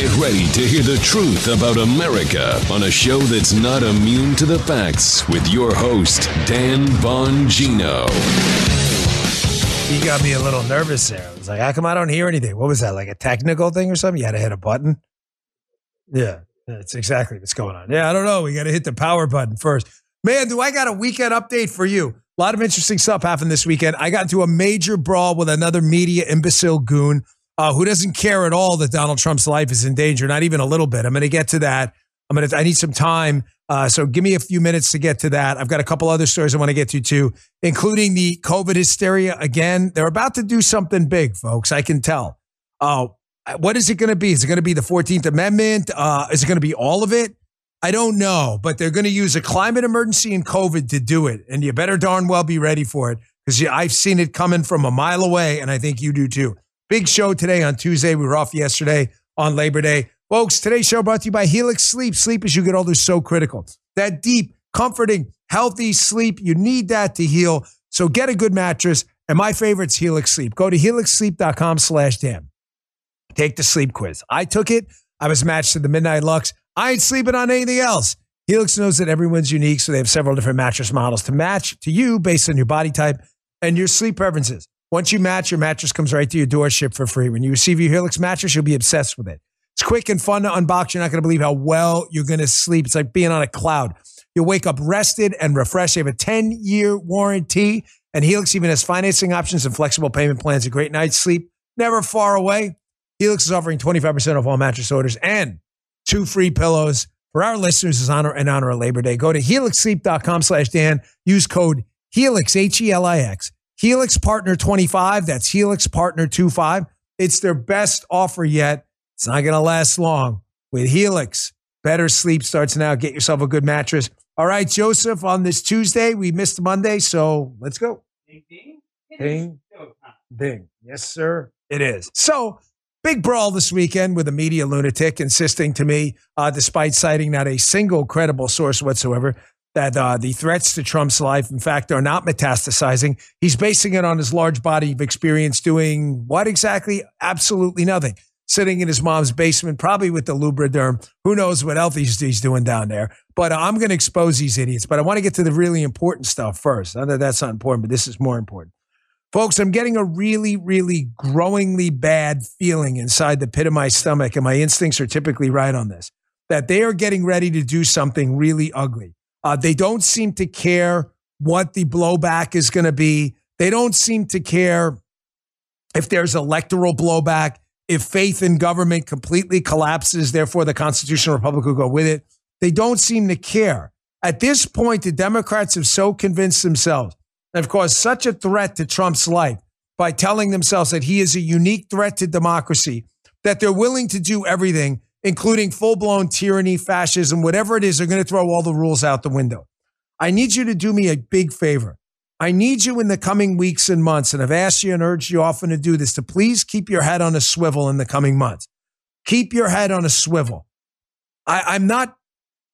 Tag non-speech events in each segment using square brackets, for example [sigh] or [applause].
Get ready to hear the truth about America on a show that's not immune to the facts with your host, Dan Bongino. You got me a little nervous there. I was like, how come I don't hear anything? What was that, like a technical thing or something? You had to hit a button? Yeah, that's exactly what's going on. Yeah, I don't know. We got to hit the power button first. Man, do I got a weekend update for you? A lot of interesting stuff happened this weekend. I got into a major brawl with another media imbecile goon uh, who doesn't care at all that Donald Trump's life is in danger, not even a little bit. I'm going to get to that. I'm going to. I need some time, uh, so give me a few minutes to get to that. I've got a couple other stories I want to get to too, including the COVID hysteria. Again, they're about to do something big, folks. I can tell. Uh, what is it going to be? Is it going to be the 14th Amendment? Uh, is it going to be all of it? I don't know, but they're going to use a climate emergency and COVID to do it. And you better darn well be ready for it because I've seen it coming from a mile away, and I think you do too. Big show today on Tuesday. We were off yesterday on Labor Day. Folks, today's show brought to you by Helix Sleep. Sleep as you get older is so critical. That deep, comforting, healthy sleep, you need that to heal. So get a good mattress. And my favorite's Helix Sleep. Go to helixsleep.com slash Dan. Take the sleep quiz. I took it. I was matched to the Midnight Lux. I ain't sleeping on anything else. Helix knows that everyone's unique, so they have several different mattress models to match to you based on your body type and your sleep preferences. Once you match, your mattress comes right to your door, shipped for free. When you receive your Helix mattress, you'll be obsessed with it. It's quick and fun to unbox. You're not going to believe how well you're going to sleep. It's like being on a cloud. You'll wake up rested and refreshed. They have a 10 year warranty, and Helix even has financing options and flexible payment plans. A great night's sleep, never far away. Helix is offering 25% off all mattress orders and two free pillows for our listeners in honor, and honor of Labor Day. Go to helixsleep.com slash Dan. Use code HELIX, H E L I X Helix Partner 25. That's Helix Partner 25. It's their best offer yet. It's not going to last long. With Helix, better sleep starts now. Get yourself a good mattress. All right, Joseph, on this Tuesday, we missed Monday, so let's go. Ding, ding. Ding. Ding. Yes, sir. It is. So, big brawl this weekend with a media lunatic insisting to me, uh, despite citing not a single credible source whatsoever, that uh, the threats to Trump's life, in fact, are not metastasizing. He's basing it on his large body of experience doing what exactly? Absolutely nothing. Sitting in his mom's basement, probably with the Lubriderm. Who knows what else he's, doing down there? But uh, I'm going to expose these idiots. But I want to get to the really important stuff first. Not that that's not important, but this is more important. Folks, I'm getting a really, really growingly bad feeling inside the pit of my stomach, and my instincts are typically right on this that they are getting ready to do something really ugly. Uh, they don't seem to care what the blowback is going to be. They don't seem to care if there's electoral blowback, if faith in government completely collapses, therefore the constitutional republic will go with it. They don't seem to care. At this point, the Democrats have so convinced themselves, and of course, such a threat to Trump's life by telling themselves that he is a unique threat to democracy, that they're willing to do everything including full blown tyranny, fascism, whatever it is, they're going to throw all the rules out the window. I need you to do me a big favor. I need you in the coming weeks and months, and I've asked you and urged you often to do this, to please keep your head on a swivel in the coming months. Keep your head on a swivel. I, am not,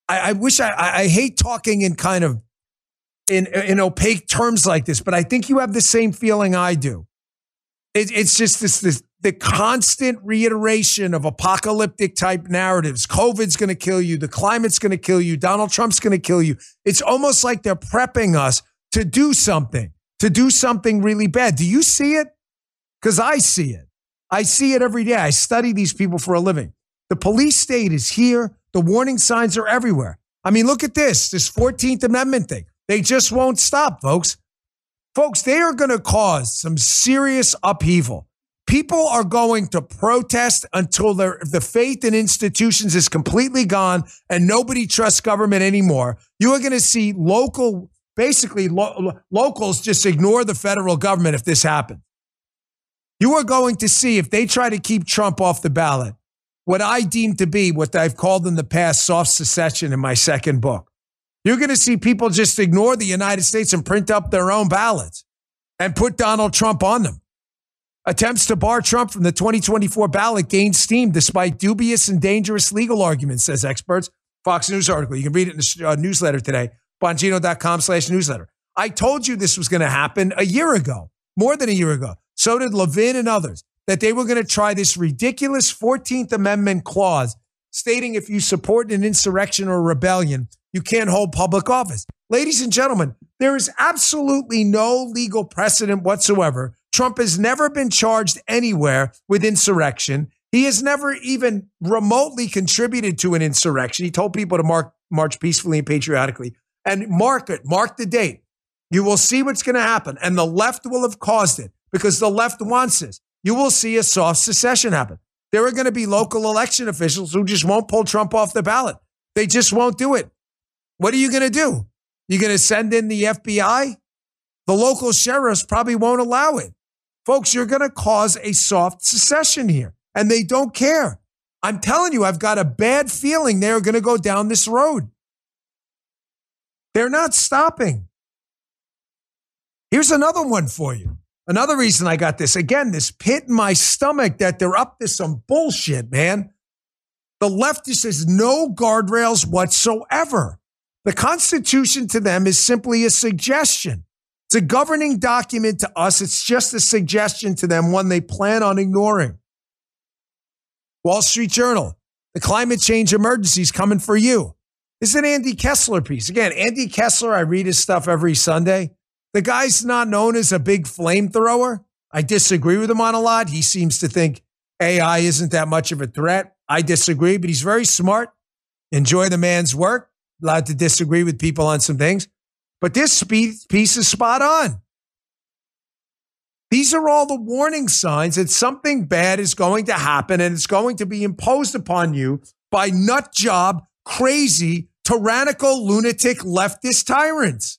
I, I wish I, I hate talking in kind of in, in opaque terms like this, but I think you have the same feeling I do. It, it's just this, this the constant reiteration of apocalyptic type narratives. COVID's going to kill you. The climate's going to kill you. Donald Trump's going to kill you. It's almost like they're prepping us to do something, to do something really bad. Do you see it? Because I see it. I see it every day. I study these people for a living. The police state is here. The warning signs are everywhere. I mean, look at this, this 14th Amendment thing. They just won't stop, folks. Folks, they are going to cause some serious upheaval. People are going to protest until the faith in institutions is completely gone and nobody trusts government anymore. You are going to see local, basically, lo- locals just ignore the federal government if this happens. You are going to see if they try to keep Trump off the ballot, what I deem to be what I've called in the past soft secession in my second book. You're going to see people just ignore the United States and print up their own ballots and put Donald Trump on them. Attempts to bar Trump from the 2024 ballot gain steam despite dubious and dangerous legal arguments, says experts. Fox News article. You can read it in the uh, newsletter today, bongino.com slash newsletter. I told you this was going to happen a year ago, more than a year ago. So did Levin and others. that they were going to try this ridiculous 14th Amendment clause stating if you support an insurrection or rebellion, you can't hold public office. Ladies and gentlemen, there is absolutely no legal precedent whatsoever. Trump has never been charged anywhere with insurrection. He has never even remotely contributed to an insurrection. He told people to mark, march peacefully and patriotically. And mark it, mark the date. You will see what's going to happen. And the left will have caused it because the left wants this. You will see a soft secession happen. There are going to be local election officials who just won't pull Trump off the ballot. They just won't do it. What are you going to do? You're going to send in the FBI? The local sheriffs probably won't allow it. Folks, you're going to cause a soft secession here, and they don't care. I'm telling you, I've got a bad feeling they're going to go down this road. They're not stopping. Here's another one for you. Another reason I got this again, this pit in my stomach that they're up to some bullshit, man. The leftist has no guardrails whatsoever. The Constitution to them is simply a suggestion. It's a governing document to us. It's just a suggestion to them, one they plan on ignoring. Wall Street Journal, the climate change emergency is coming for you. This is an Andy Kessler piece. Again, Andy Kessler, I read his stuff every Sunday. The guy's not known as a big flamethrower. I disagree with him on a lot. He seems to think AI isn't that much of a threat. I disagree, but he's very smart. Enjoy the man's work. Allowed to disagree with people on some things. But this piece is spot on. These are all the warning signs that something bad is going to happen and it's going to be imposed upon you by nut job, crazy, tyrannical, lunatic leftist tyrants.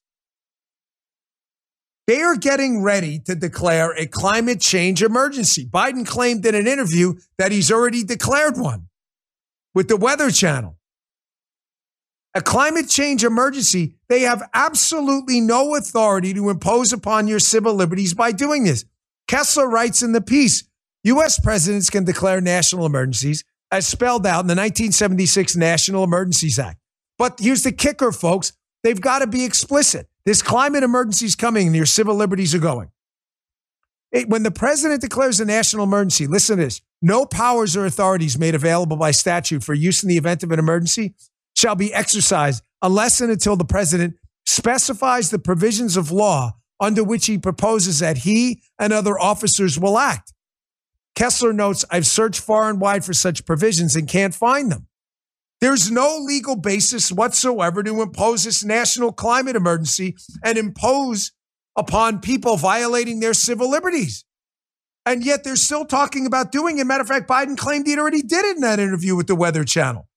They are getting ready to declare a climate change emergency. Biden claimed in an interview that he's already declared one with the Weather Channel. A climate change emergency, they have absolutely no authority to impose upon your civil liberties by doing this. Kessler writes in the piece U.S. presidents can declare national emergencies as spelled out in the 1976 National Emergencies Act. But here's the kicker, folks they've got to be explicit. This climate emergency is coming and your civil liberties are going. It, when the president declares a national emergency, listen to this no powers or authorities made available by statute for use in the event of an emergency shall be exercised unless and until the president specifies the provisions of law under which he proposes that he and other officers will act. Kessler notes, I've searched far and wide for such provisions and can't find them. There's no legal basis whatsoever to impose this national climate emergency and impose upon people violating their civil liberties. And yet they're still talking about doing it. Matter of fact, Biden claimed he'd already did it in that interview with the Weather Channel.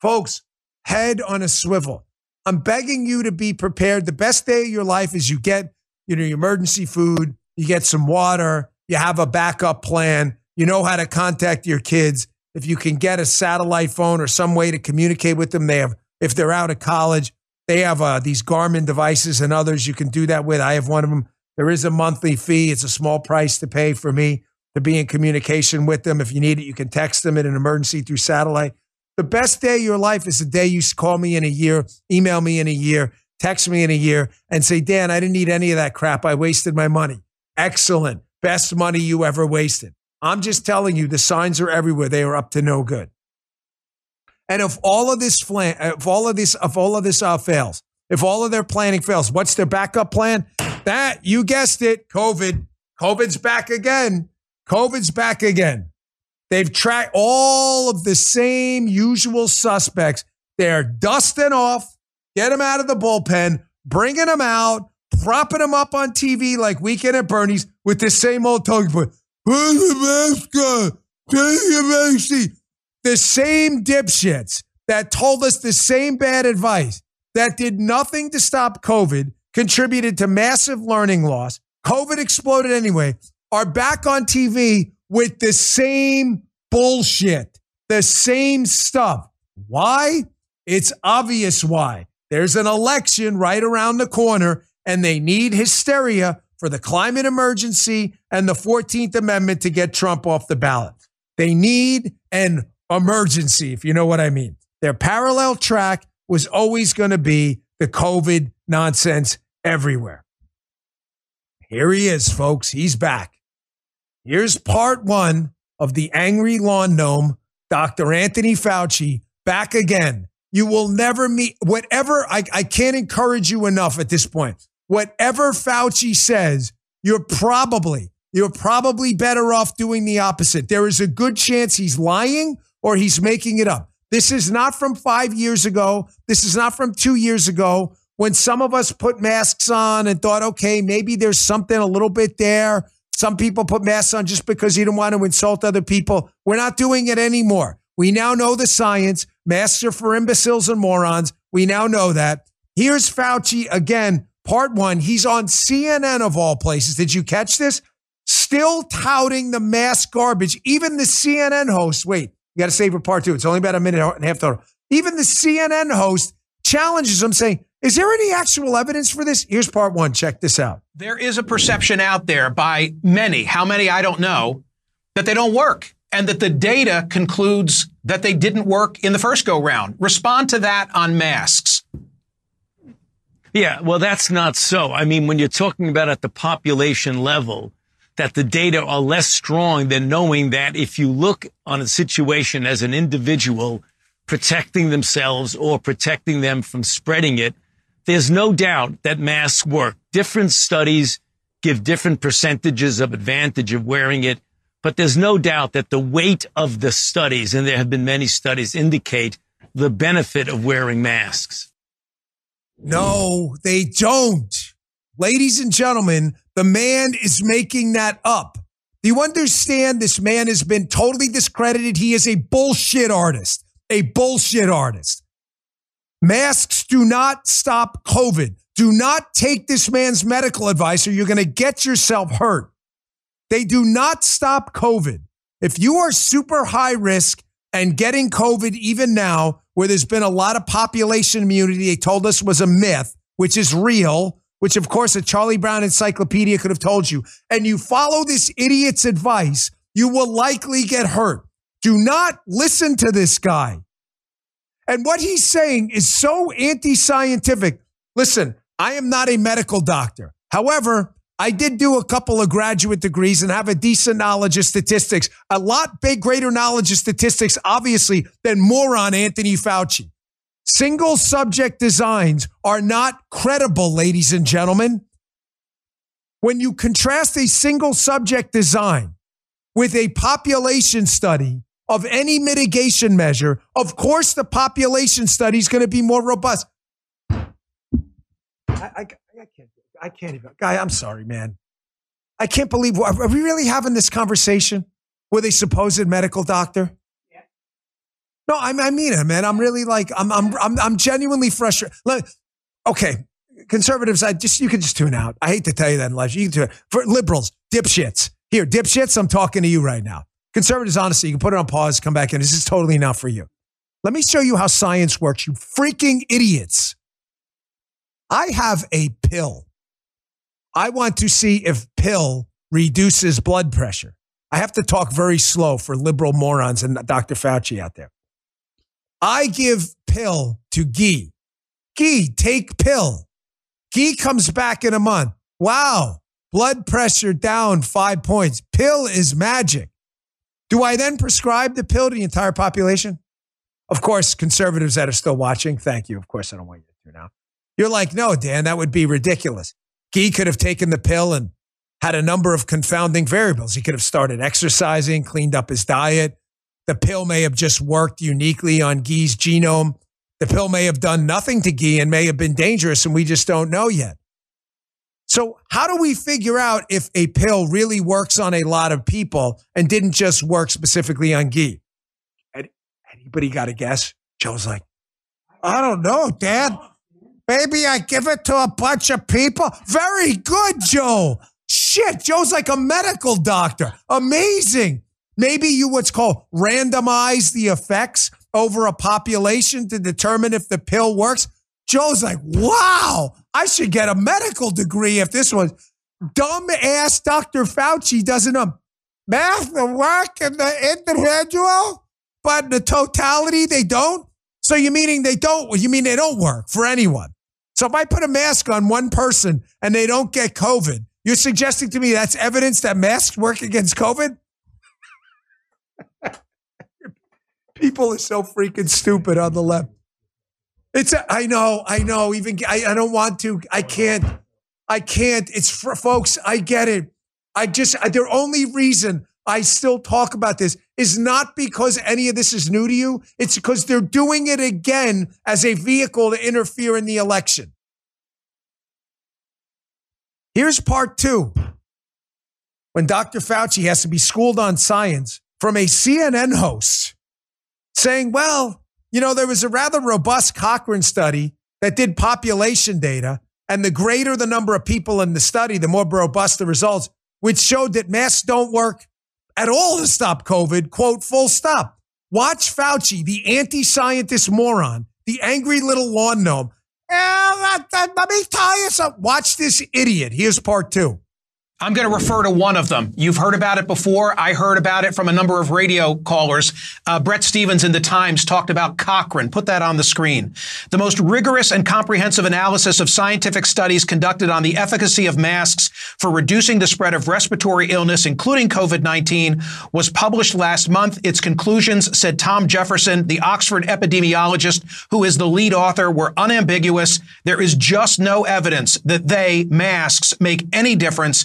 Folks, head on a swivel. I'm begging you to be prepared. The best day of your life is you get, you know, your emergency food, you get some water, you have a backup plan, you know how to contact your kids, if you can get a satellite phone or some way to communicate with them, they have, if they're out of college, they have uh, these Garmin devices and others you can do that with. I have one of them. There is a monthly fee. It's a small price to pay for me to be in communication with them. If you need it, you can text them in an emergency through satellite. The best day of your life is the day you call me in a year, email me in a year, text me in a year, and say, Dan, I didn't need any of that crap. I wasted my money. Excellent. Best money you ever wasted. I'm just telling you, the signs are everywhere. They are up to no good. And if all of this if all of this, if all of this uh, fails, if all of their planning fails, what's their backup plan? That you guessed it, COVID. COVID's back again. COVID's back again. They've tracked all of the same usual suspects. They're dusting off, get them out of the bullpen, bringing them out, propping them up on TV like Weekend at Bernie's with the same old talking point. The same dipshits that told us the same bad advice that did nothing to stop COVID, contributed to massive learning loss. COVID exploded anyway, are back on TV with the same bullshit, the same stuff. Why? It's obvious why. There's an election right around the corner and they need hysteria for the climate emergency and the 14th Amendment to get Trump off the ballot. They need an emergency, if you know what I mean. Their parallel track was always going to be the COVID nonsense everywhere. Here he is, folks. He's back. Here's part one of the Angry Lawn Gnome, Dr. Anthony Fauci, back again. You will never meet whatever. I, I can't encourage you enough at this point. Whatever Fauci says, you're probably, you're probably better off doing the opposite. There is a good chance he's lying or he's making it up. This is not from five years ago. This is not from two years ago when some of us put masks on and thought, okay, maybe there's something a little bit there. Some people put masks on just because you don't want to insult other people. We're not doing it anymore. We now know the science. Masks are for imbeciles and morons. We now know that. Here's Fauci again, part one. He's on CNN of all places. Did you catch this? Still touting the mask garbage. Even the CNN host, wait, you got to save for part two. It's only about a minute and a half total. Even the CNN host challenges him, saying, Is there any actual evidence for this? Here's part one. Check this out. There is a perception out there by many, how many I don't know, that they don't work and that the data concludes that they didn't work in the first go round. Respond to that on masks. Yeah, well, that's not so. I mean, when you're talking about at the population level, that the data are less strong than knowing that if you look on a situation as an individual protecting themselves or protecting them from spreading it, there's no doubt that masks work. Different studies give different percentages of advantage of wearing it but there's no doubt that the weight of the studies, and there have been many studies, indicate the benefit of wearing masks. No, they don't. Ladies and gentlemen, the man is making that up. Do you understand this man has been totally discredited? He is a bullshit artist, a bullshit artist. Masks do not stop COVID. Do not take this man's medical advice or you're going to get yourself hurt. They do not stop COVID. If you are super high risk and getting COVID even now, where there's been a lot of population immunity, they told us was a myth, which is real, which of course a Charlie Brown encyclopedia could have told you, and you follow this idiot's advice, you will likely get hurt. Do not listen to this guy. And what he's saying is so anti scientific. Listen, I am not a medical doctor. However, I did do a couple of graduate degrees and have a decent knowledge of statistics, a lot big greater knowledge of statistics, obviously, than moron Anthony Fauci. Single subject designs are not credible, ladies and gentlemen. When you contrast a single subject design with a population study of any mitigation measure, of course, the population study is going to be more robust. I, I, I can't. I can't even. Guy, I'm sorry, man. I can't believe. Are we really having this conversation with a supposed medical doctor? Yeah. No, I, I mean it, man. I'm really like, I'm, I'm, I'm, I'm genuinely frustrated. okay, conservatives, I just you can just tune out. I hate to tell you that in life. You can tune For liberals, dipshits. Here, dipshits, I'm talking to you right now. Conservatives, honestly, you can put it on pause, come back in. This is totally not for you. Let me show you how science works, you freaking idiots. I have a pill I want to see if pill reduces blood pressure. I have to talk very slow for liberal morons and Dr. Fauci out there. I give pill to Guy. Guy, take pill. Guy comes back in a month. Wow, blood pressure down five points. Pill is magic. Do I then prescribe the pill to the entire population? Of course, conservatives that are still watching, thank you. Of course, I don't want you to now. You're like, no, Dan, that would be ridiculous. Gee could have taken the pill and had a number of confounding variables. He could have started exercising, cleaned up his diet. The pill may have just worked uniquely on Gee's genome. The pill may have done nothing to Gee and may have been dangerous, and we just don't know yet. So, how do we figure out if a pill really works on a lot of people and didn't just work specifically on Guy? Anybody got a guess? Joe's like, I don't know, Dad. Maybe I give it to a bunch of people. Very good, Joe. Shit, Joe's like a medical doctor. Amazing. Maybe you what's called randomize the effects over a population to determine if the pill works. Joe's like, wow, I should get a medical degree if this was dumb ass Dr. Fauci doesn't know. Math will work and the individual, but the totality, they don't. So you meaning they don't? You mean they don't work for anyone? So if I put a mask on one person and they don't get COVID, You're suggesting to me that's evidence that masks work against COVID? [laughs] People are so freaking stupid on the left. It's a, I know, I know. Even I, I don't want to. I can't. I can't. It's for folks. I get it. I just the only reason I still talk about this is not because any of this is new to you. It's because they're doing it again as a vehicle to interfere in the election. Here's part two. When Dr. Fauci has to be schooled on science from a CNN host saying, well, you know, there was a rather robust Cochrane study that did population data, and the greater the number of people in the study, the more robust the results, which showed that masks don't work at all to stop COVID, quote, full stop. Watch Fauci, the anti scientist moron, the angry little lawn gnome. Eh, let me tell you something. Watch this idiot. Here's part two. I'm going to refer to one of them. You've heard about it before. I heard about it from a number of radio callers. Uh, Bret Stephens in the Times talked about Cochrane. Put that on the screen. The most rigorous and comprehensive analysis of scientific studies conducted on the efficacy of masks for reducing the spread of respiratory illness, including COVID-19, was published last month. Its conclusions, said Tom Jefferson, the Oxford epidemiologist who is the lead author, were unambiguous. There is just no evidence that they, masks, make any difference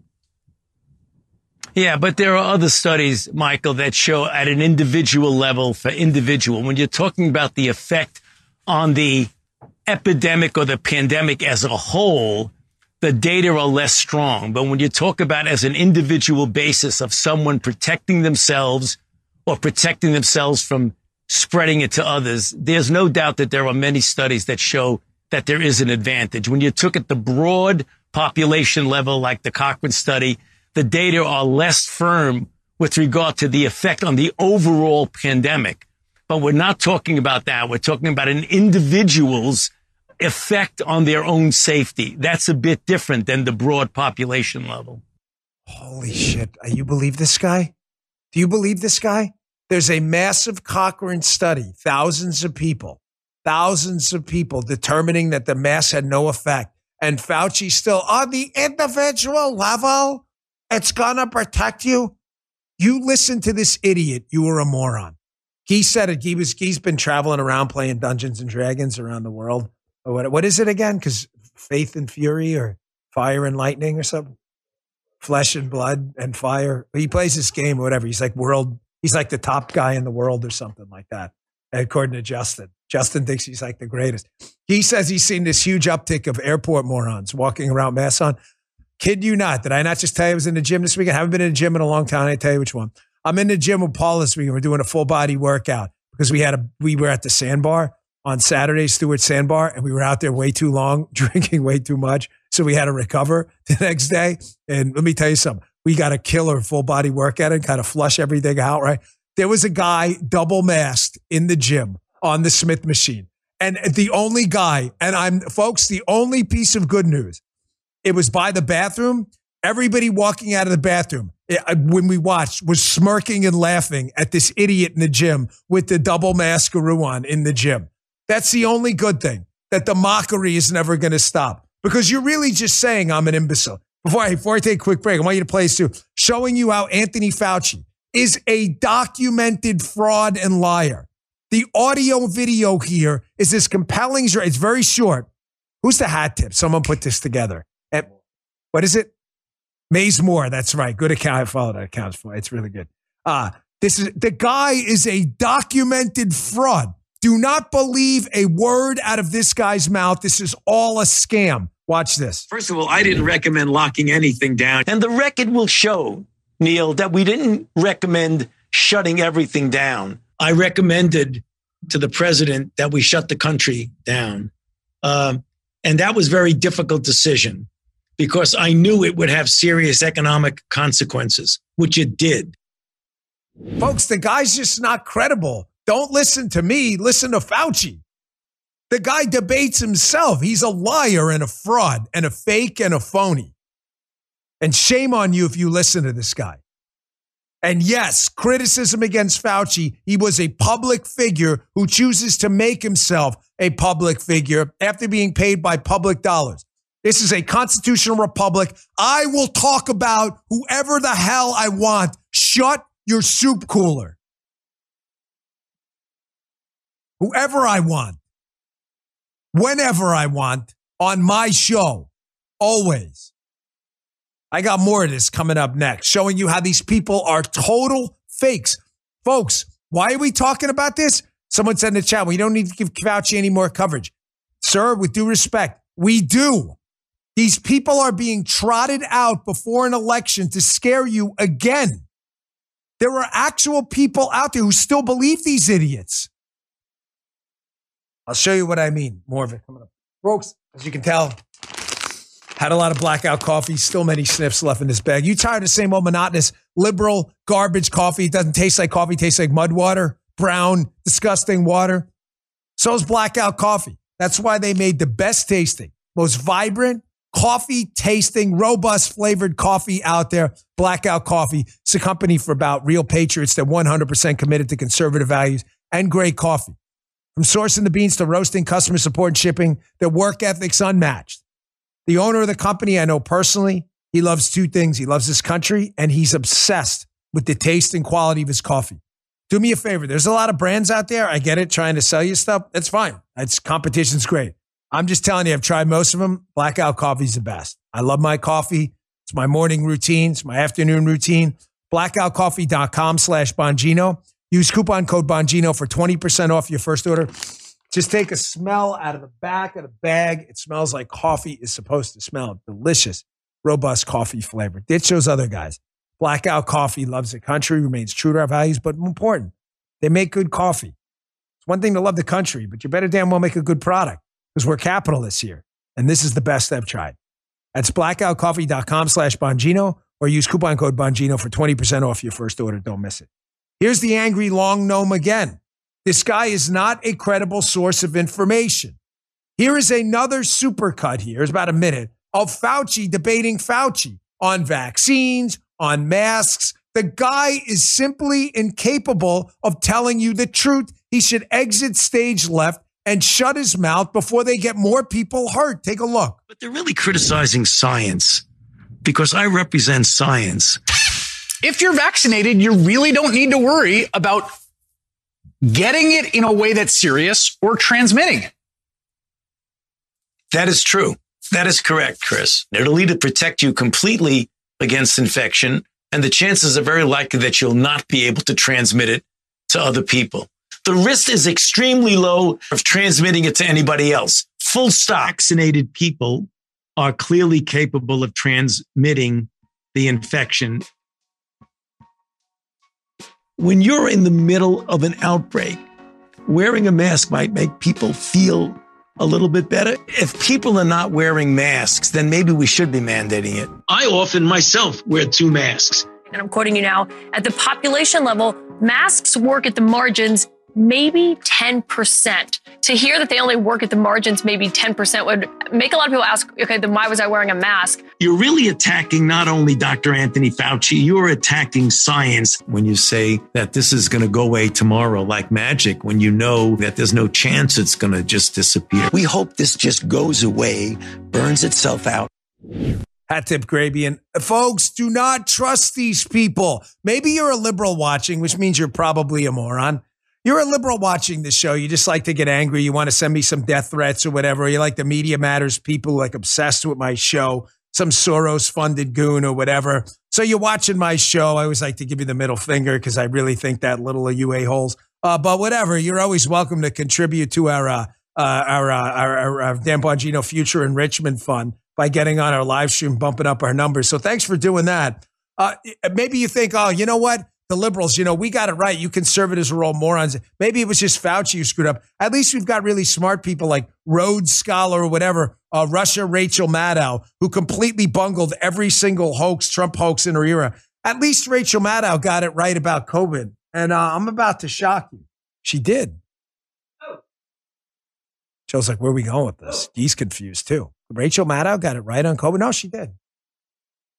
Yeah, but there are other studies, Michael, that show at an individual level for individual, when you're talking about the effect on the epidemic or the pandemic as a whole, the data are less strong. But when you talk about as an individual basis of someone protecting themselves or protecting themselves from spreading it to others, there's no doubt that there are many studies that show that there is an advantage. When you took at the broad population level, like the Cochrane study, the data are less firm with regard to the effect on the overall pandemic. But we're not talking about that. We're talking about an individual's effect on their own safety. That's a bit different than the broad population level. Holy shit. Uh, you believe this guy? Do you believe this guy? There's a massive Cochrane study, thousands of people, thousands of people determining that the mask had no effect. And Fauci still on the individual level it's gonna protect you. You listen to this idiot. You are a moron. He said it. He was. He's been traveling around playing Dungeons and Dragons around the world. Or what? What is it again? Because Faith and Fury or Fire and Lightning or something. Flesh and blood and fire. He plays this game or whatever. He's like world. He's like the top guy in the world or something like that. According to Justin. Justin thinks he's like the greatest. He says he's seen this huge uptick of airport morons walking around masks on. Kid you not. Did I not just tell you I was in the gym this weekend? I haven't been in the gym in a long time. I tell you which one. I'm in the gym with Paul this week. We're doing a full body workout because we had a we were at the sandbar on Saturday, Stuart Sandbar, and we were out there way too long, [laughs] drinking way too much. So we had to recover [laughs] the next day. And let me tell you something. We got a killer full body workout and kind of flush everything out, right? There was a guy double masked in the gym on the Smith machine. And the only guy, and I'm folks, the only piece of good news it was by the bathroom. Everybody walking out of the bathroom eh, when we watched was smirking and laughing at this idiot in the gym with the double maskaroo on in the gym. That's the only good thing that the mockery is never going to stop because you're really just saying I'm an imbecile. Before I, before I take a quick break, I want you to play this too, showing you how Anthony Fauci is a documented fraud and liar. The audio video here is as compelling as it's very short. Who's the hat tip? Someone put this together what is it? Maze Moore. That's right. Good account. I follow that account. For. It's really good. Uh, this is the guy is a documented fraud. Do not believe a word out of this guy's mouth. This is all a scam. Watch this. First of all, I didn't recommend locking anything down. And the record will show, Neil, that we didn't recommend shutting everything down. I recommended to the president that we shut the country down. Um, and that was very difficult decision because I knew it would have serious economic consequences, which it did. Folks, the guy's just not credible. Don't listen to me, listen to Fauci. The guy debates himself. He's a liar and a fraud and a fake and a phony. And shame on you if you listen to this guy. And yes, criticism against Fauci. He was a public figure who chooses to make himself a public figure after being paid by public dollars. This is a constitutional republic. I will talk about whoever the hell I want. Shut your soup cooler. Whoever I want, whenever I want, on my show, always. I got more of this coming up next, showing you how these people are total fakes. Folks, why are we talking about this? Someone said in the chat, we don't need to give Fauci any more coverage. Sir, with due respect, we do. These people are being trotted out before an election to scare you again. There are actual people out there who still believe these idiots. I'll show you what I mean. More of it coming up. Folks, as you can tell, had a lot of blackout coffee, still many sniffs left in this bag. You tired of the same old monotonous liberal garbage coffee? It doesn't taste like coffee, tastes like mud water, brown, disgusting water. So is blackout coffee. That's why they made the best tasting, most vibrant, coffee tasting, robust flavored coffee out there. Blackout Coffee. It's a company for about real patriots that 100% committed to conservative values and great coffee. From sourcing the beans to roasting, customer support, and shipping, their work ethic's unmatched. The owner of the company I know personally, he loves two things. He loves his country and he's obsessed with the taste and quality of his coffee. Do me a favor. There's a lot of brands out there. I get it trying to sell you stuff. That's fine. That's competition's great. I'm just telling you, I've tried most of them. Blackout coffee's the best. I love my coffee. It's my morning routine. It's my afternoon routine. Blackoutcoffee.com slash Bongino. Use coupon code Bongino for 20% off your first order. Just take a smell out of the back of the bag. It smells like coffee is supposed to smell. Delicious, robust coffee flavor. Ditch those other guys. Blackout Coffee loves the country, remains true to our values, but important, they make good coffee. It's one thing to love the country, but you better damn well make a good product because we're capitalists here. And this is the best I've tried. That's blackoutcoffee.com slash Bongino or use coupon code Bongino for 20% off your first order. Don't miss it. Here's the angry lawn gnome again. This guy is not a credible source of information. Here is another supercut here. It's about a minute of Fauci debating Fauci on vaccines, on masks. The guy is simply incapable of telling you the truth. He should exit stage left and shut his mouth before they get more people hurt. Take a look. But they're really criticizing science because I represent science. If you're vaccinated, you really don't need to worry about getting it in a way that's serious or transmitting. That is true. That is correct, Chris. It'll either protect you completely against infection, and the chances are very likely that you'll not be able to transmit it to other people. The risk is extremely low of transmitting it to anybody else. Full stop. Vaccinated people are clearly capable of transmitting the infection when you're in the middle of an outbreak, wearing a mask might make people feel a little bit better. If people are not wearing masks, then maybe we should be mandating it. I often myself wear two masks. And I'm quoting you now at the population level, masks work at the margins maybe 10%. To hear that they only work at the margins, maybe 10% would make a lot of people ask, okay, then why was I wearing a mask? You're really attacking not only Dr. Anthony Fauci, you're attacking science when you say that this is going to go away tomorrow like magic, when you know that there's no chance it's going to just disappear. We hope this just goes away, burns itself out. Hat tip Grabien. Folks, do not trust these people. Maybe you're a liberal watching, which means you're probably a moron. You're a liberal watching this show. You just like to get angry. You want to send me some death threats or whatever. You like the media matters people like obsessed with my show, some Soros funded goon or whatever. So you're watching my show. I always like to give you the middle finger because I really think that little of you a-holes. Uh, but whatever, you're always welcome to contribute to our, uh, uh, our, uh, our, our, our Dan Bongino Future Enrichment Fund by getting on our live stream, bumping up our numbers. So thanks for doing that. Uh, maybe you think, oh, you know what? The liberals, you know, we got it right. You conservatives are all morons. Maybe it was just Fauci who screwed up. At least we've got really smart people like Rhodes Scholar or whatever, uh, Russia Rachel Maddow, who completely bungled every single hoax, Trump hoax in her era. At least Rachel Maddow got it right about COVID. And uh, I'm about to shock you. She did. Oh. Joe's like, where are we going with this? He's confused too. Rachel Maddow got it right on COVID. No, she did.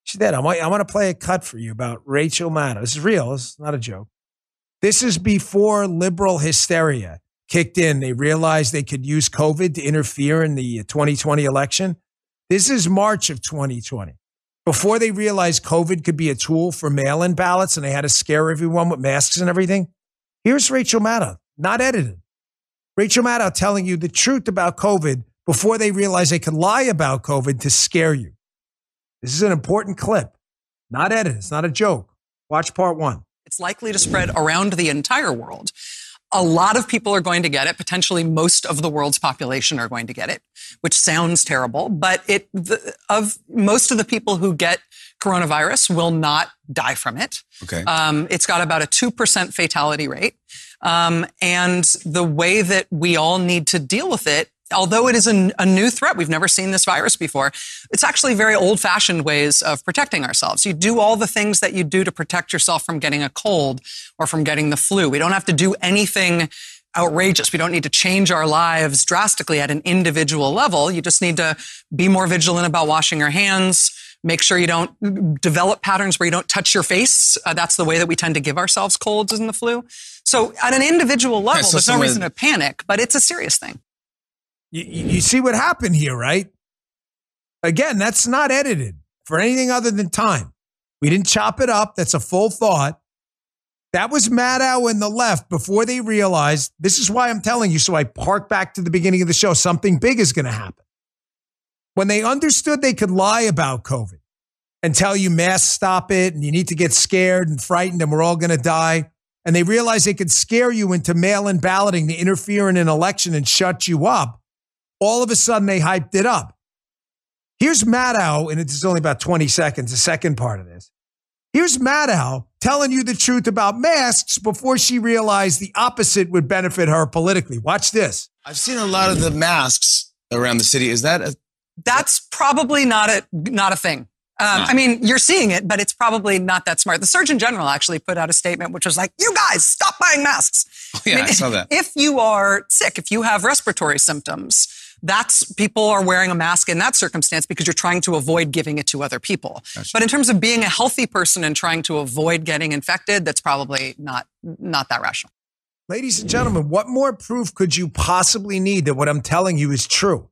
She did. I want, I want to play a cut for you about Rachel Maddow. This is real. This is not a joke. This is before liberal hysteria kicked in. They realized they could use COVID to interfere in the uh, 2020 election. This is March of 2020. Before they realized COVID could be a tool for mail in ballots and they had to scare everyone with masks and everything. Here's Rachel Maddow, not edited. Rachel Maddow telling you the truth about COVID before they realized they could lie about COVID to scare you. This is an important clip, not edited. It's not a joke. Watch part one. It's likely to spread around the entire world. A lot of people are going to get it. Potentially, most of the world's population are going to get it, which sounds terrible. But it the, of most of the people who get coronavirus will not die from it. Okay. Um, it's got about a two percent fatality rate, um, and the way that we all need to deal with it although it is a, a, new threat, we've never seen this virus before. It's actually very old fashioned ways of protecting ourselves. You do all the things that you do to protect yourself from getting a cold or from getting the flu. We don't have to do anything outrageous. We don't need to change our lives drastically at an individual level. You just need to be more vigilant about washing your hands. Make sure you don't develop patterns where you don't touch your face. Uh, that's the way that we tend to give ourselves colds and the flu. So at an individual level, so there's no reason to panic, but it's a serious thing. You, you see what happened here, right? Again, that's not edited for anything other than time. We didn't chop it up. That's a full thought. That was Maddow and the left before they realized this is why I'm telling you. So I park back to the beginning of the show. Something big is going to happen. When they understood they could lie about COVID and tell you masks stop it and you need to get scared and frightened and we're all going to die. And they realized they could scare you into mail in balloting to interfere in an election and shut you up all of a sudden they hyped it up. Here's Maddow, and it's only about 20 seconds, the second part of this. Here's Maddow telling you the truth about masks before she realized the opposite would benefit her politically. Watch this. I've seen a lot of the masks around the city. Is that a That's probably not a not a thing. Um, I mean, you're seeing it, but it's probably not that smart. The Surgeon General actually put out a statement which was like, "You guys, stop buying masks." Oh, [laughs] yeah, I, mean, I saw that. If you are sick, if you have respiratory symptoms, that's people are wearing a mask in that circumstance because you're trying to avoid giving it to other people. Gotcha. But in terms of being a healthy person and trying to avoid getting infected, that's probably not not that rational. Ladies and gentlemen, what more proof could you possibly need that what I'm telling you is true?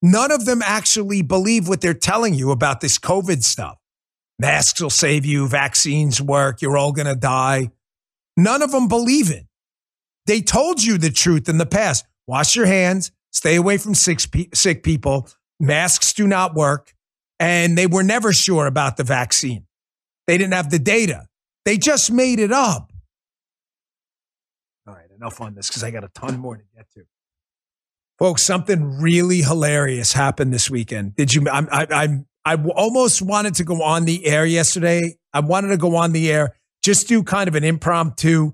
None of them actually believe what they're telling you about this COVID stuff. Masks will save you, vaccines work, you're all going to die. None of them believe it. They told you the truth in the past. Wash your hands, Stay away from sick, sick people. Masks do not work. And they were never sure about the vaccine. They didn't have the data. They just made it up. All right, enough on this because I got a ton more to get to. Folks, something really hilarious happened this weekend. Did you? I'm, I, I'm, I almost wanted to go on the air yesterday. I wanted to go on the air, just do kind of an impromptu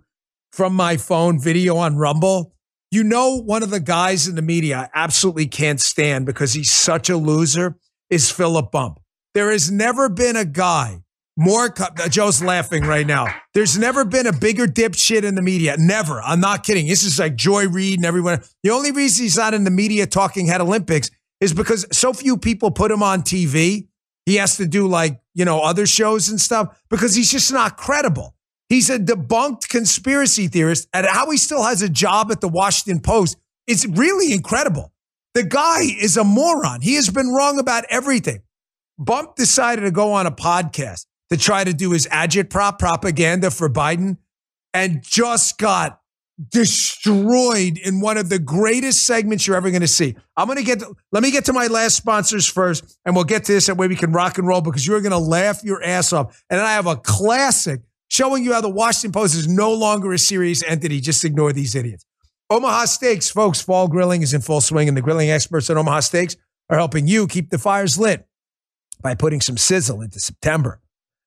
from my phone video on Rumble. You know, one of the guys in the media I absolutely can't stand because he's such a loser is Philip Bump. There has never been a guy more. Uh, Joe's laughing right now. There's never been a bigger dipshit in the media. Never. I'm not kidding. This is like Joy Reid and everyone. The only reason he's not in the media talking head Olympics is because so few people put him on TV. He has to do like, you know, other shows and stuff because he's just not credible. He's a debunked conspiracy theorist, and how he still has a job at the Washington Post is really incredible. The guy is a moron. He has been wrong about everything. Bump decided to go on a podcast to try to do his agitprop propaganda for Biden and just got destroyed in one of the greatest segments you're ever going to see. I'm going to get, let me get to my last sponsors first, and we'll get to this that way we can rock and roll because you're going to laugh your ass off. And then I have a classic showing you how the Washington Post is no longer a serious entity. Just ignore these idiots. Omaha Steaks, folks, fall grilling is in full swing, and the grilling experts at Omaha Steaks are helping you keep the fires lit by putting some sizzle into September.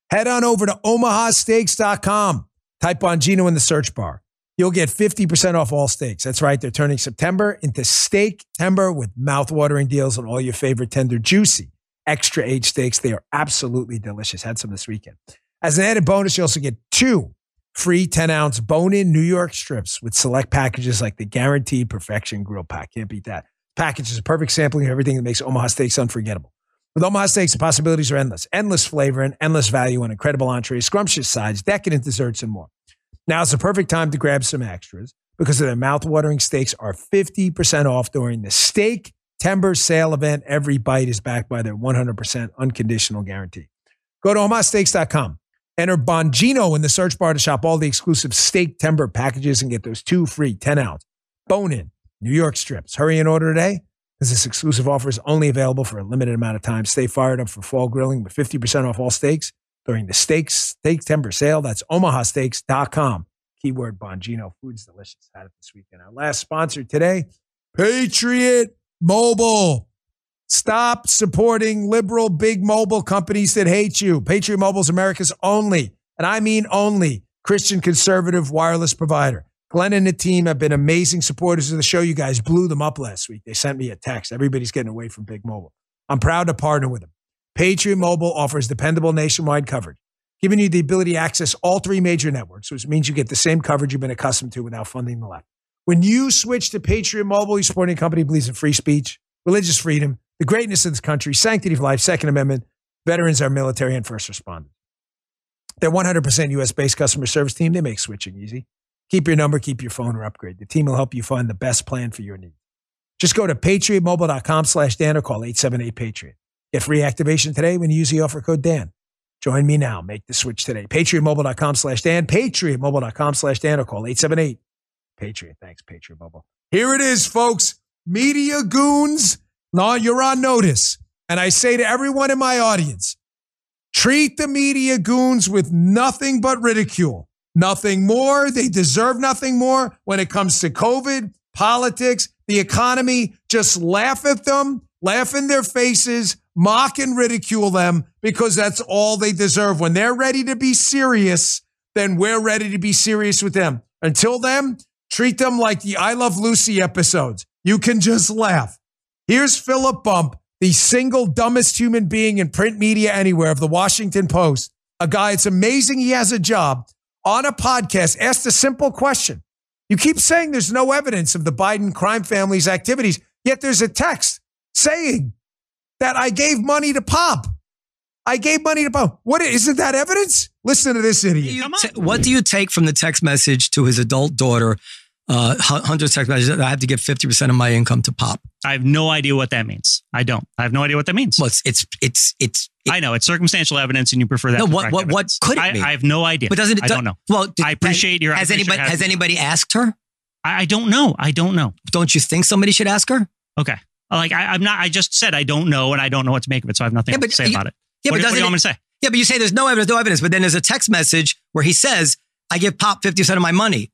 Head on over to omahasteaks.com. Type Bongino in the search bar. You'll get 50% off all steaks. That's right. They're turning September into steak timber with mouth-watering deals on all your favorite tender, juicy, extra aged steaks. They are absolutely delicious. Had some this weekend. As an added bonus, you also get two free 10 ounce bone in New York strips with select packages like the Guaranteed Perfection Grill Pack. Can't beat that. Package is a perfect sampling of everything that makes Omaha Steaks unforgettable. With Omaha Steaks, the possibilities are endless. Endless flavor and endless value on incredible entrees, scrumptious sides, decadent desserts, and more. Now is the perfect time to grab some extras because their mouth-watering steaks are 50% off during the Steak Timber Sale event. Every bite is backed by their 100% unconditional guarantee. Go to omahasteaks.com. Enter Bongino in the search bar to shop all the exclusive Steaktember packages and get those two free 10 ounce bone-in New York strips. Hurry and order today because this exclusive offer is only available for a limited amount of time. Stay fired up for fall grilling with 50% off all steaks during the steaks Steaktember sale. That's omahasteaks.com. Keyword Bongino. Food's delicious. Had it this weekend. Our last sponsor today, Patriot Mobile. Stop supporting liberal big mobile companies that hate you. Patriot Mobile is America's only, and I mean only, Christian conservative wireless provider. Glenn and the team have been amazing supporters of the show. You guys blew them up last week. They sent me a text. Everybody's getting away from Big Mobile. I'm proud to partner with them. Patriot Mobile offers dependable nationwide coverage, giving you the ability to access all three major networks, which means you get the same coverage you've been accustomed to without funding the left. When you switch to Patriot Mobile, your supporting a company believes in free speech, religious freedom, the greatness of this country, sanctity of life, Second Amendment, veterans, our military, and first responders. They're 100% US based customer service team. They make switching easy. Keep your number, keep your phone, or upgrade. The team will help you find the best plan for your needs. Just go to patriotmobile.com slash Dan or call 878 Patriot. Get free activation today when you use the offer code Dan. Join me now. Make the switch today. Patriotmobile.com slash Dan. Patriotmobile.com slash Dan or call 878 Patriot. Thanks, Patriot Mobile. Here it is, folks. Media goons. No, you're on notice. And I say to everyone in my audience, treat the media goons with nothing but ridicule. Nothing more. They deserve nothing more when it comes to COVID, politics, the economy. Just laugh at them, laugh in their faces, mock and ridicule them because that's all they deserve. When they're ready to be serious, then we're ready to be serious with them. Until then, treat them like the I Love Lucy episodes. You can just laugh. Here's Philip Bump, the single dumbest human being in print media anywhere of the Washington Post. A guy, it's amazing he has a job on a podcast asked a simple question. You keep saying there's no evidence of the Biden crime family's activities, yet there's a text saying that I gave money to Pop. I gave money to Pop. What isn't that evidence? Listen to this idiot. What do you take from the text message to his adult daughter? Uh, text message I have to give 50% of my income to Pop. I have no idea what that means. I don't. I have no idea what that means. Well, it's, it's, it's, it's, I know it's circumstantial evidence, and you prefer that. No, what, what, what could it I, be? I have no idea. But doesn't it? I don't know. Well, did- I appreciate your. Has appreciate anybody has anybody asked her? I, I don't know. I don't know. Don't you think somebody should ask her? Okay. Like I, I'm not. I just said I don't know, and I don't know what to make of it, so I have nothing Yeah, to say you- about it. Yeah, what, but do- what do doesn't you it- want me to say? Yeah, but you say there's no evidence, no evidence, but then there's a text message where he says, "I give Pop 50% of my money."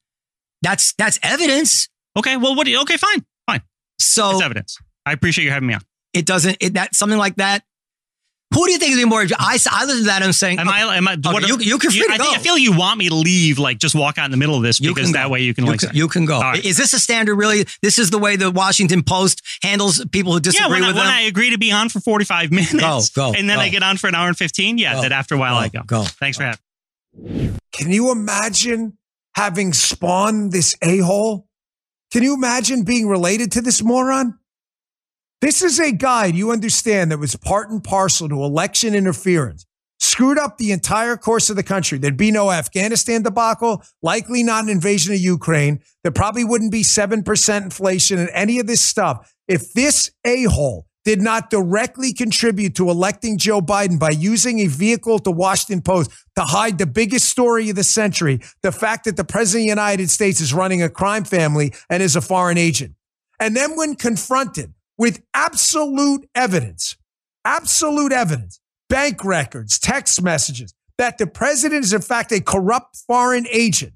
That's that's evidence. Okay. Well, what? Do you, okay. Fine. Fine. So It's evidence. I appreciate you having me on. it doesn't it that something like that. Who do you think is more? I I listen to that and I'm saying, Am I? Am I? okay, what- you, you can free to I, go. think, I feel you want me to leave, like just walk out in the middle of this, You because that go. way you can you like. can, you can go. All right. Is this a standard? Really, this is the way the Washington Post handles people who disagree yeah, when, I, with when. I agree to be on for 45 [laughs] minutes, Go, go, and then go. I get on for an hour and 15, yeah, Go, then after a while go, I go. go, Thanks for having. Can you imagine having spawned this a hole? Can you imagine being related to this moron? This is a guy, you understand, that was part and parcel to election interference, screwed up the entire course of the country. There'd be no Afghanistan debacle, likely not an invasion of Ukraine. There probably wouldn't be 7% inflation and any of this stuff. If this a hole did not directly contribute to electing Joe Biden by using a vehicle to Washington Post to hide the biggest story of the century, the fact that the president of the United States is running a crime family and is a foreign agent. And then when confronted with absolute evidence, absolute evidence, bank records, text messages, that the president is in fact a corrupt foreign agent,